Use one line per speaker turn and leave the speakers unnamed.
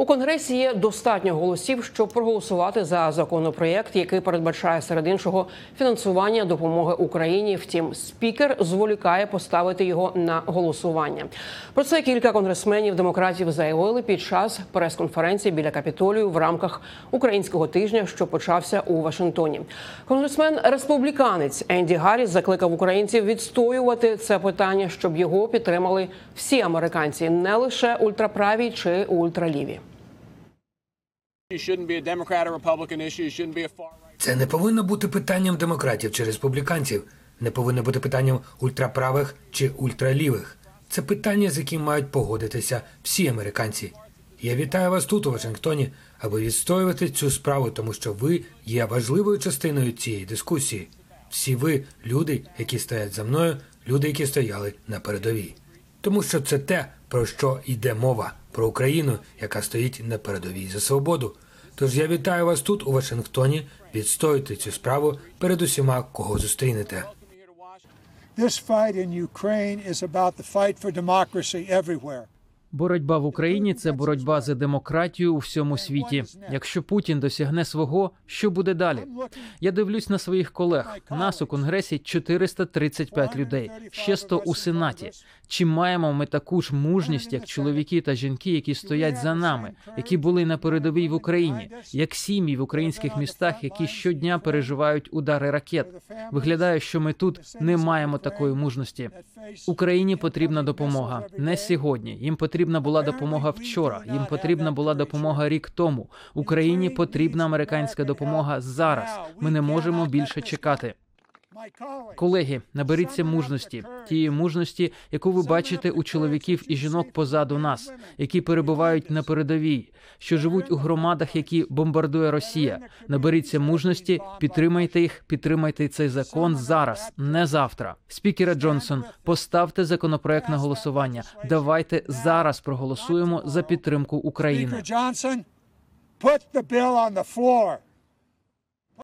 У конгресі є достатньо голосів, щоб проголосувати за законопроєкт, який передбачає серед іншого фінансування допомоги Україні. Втім, спікер зволікає поставити його на голосування. Про це кілька конгресменів демократів заявили під час прес-конференції біля капітолію в рамках українського тижня, що почався у Вашингтоні. Конгресмен республіканець Енді Гарріс закликав українців відстоювати це питання, щоб його підтримали всі американці, не лише ультраправі чи ультраліві.
Це не повинно бути питанням демократів чи республіканців, не повинно бути питанням ультраправих чи ультралівих. Це питання, з яким мають погодитися всі американці. Я вітаю вас тут, у Вашингтоні, аби відстоювати цю справу, тому що ви є важливою частиною цієї дискусії. Всі ви люди, які стоять за мною, люди, які стояли на передовій. Тому що це те, про що йде мова про Україну, яка стоїть на передовій за свободу. Тож я вітаю вас тут, у Вашингтоні, відстоюйте цю справу перед усіма, кого зустрінете.
This fight in Ukraine is about the fight for democracy everywhere.
Боротьба в Україні це боротьба за демократію у всьому світі. Якщо Путін досягне свого, що буде далі? Я дивлюсь на своїх колег. Нас у конгресі 435 людей, ще 100 у сенаті. Чи маємо ми таку ж мужність, як чоловіки та жінки, які стоять за нами, які були на передовій в Україні, як сім'ї в українських містах, які щодня переживають удари ракет? Виглядає, що ми тут не маємо такої мужності. Україні потрібна допомога не сьогодні. Їм потрібна була допомога вчора. Їм потрібна була допомога рік тому. Україні потрібна американська допомога зараз. Ми не можемо більше чекати. Колеги, наберіться мужності, тієї мужності, яку ви бачите у чоловіків і жінок позаду нас, які перебувають на передовій, що живуть у громадах, які бомбардує Росія. Наберіться мужності, підтримайте їх, підтримайте цей закон зараз, не завтра. Спікера Джонсон, поставте законопроект на голосування. Давайте зараз проголосуємо за підтримку України.
Johnson, put the bill on the floor.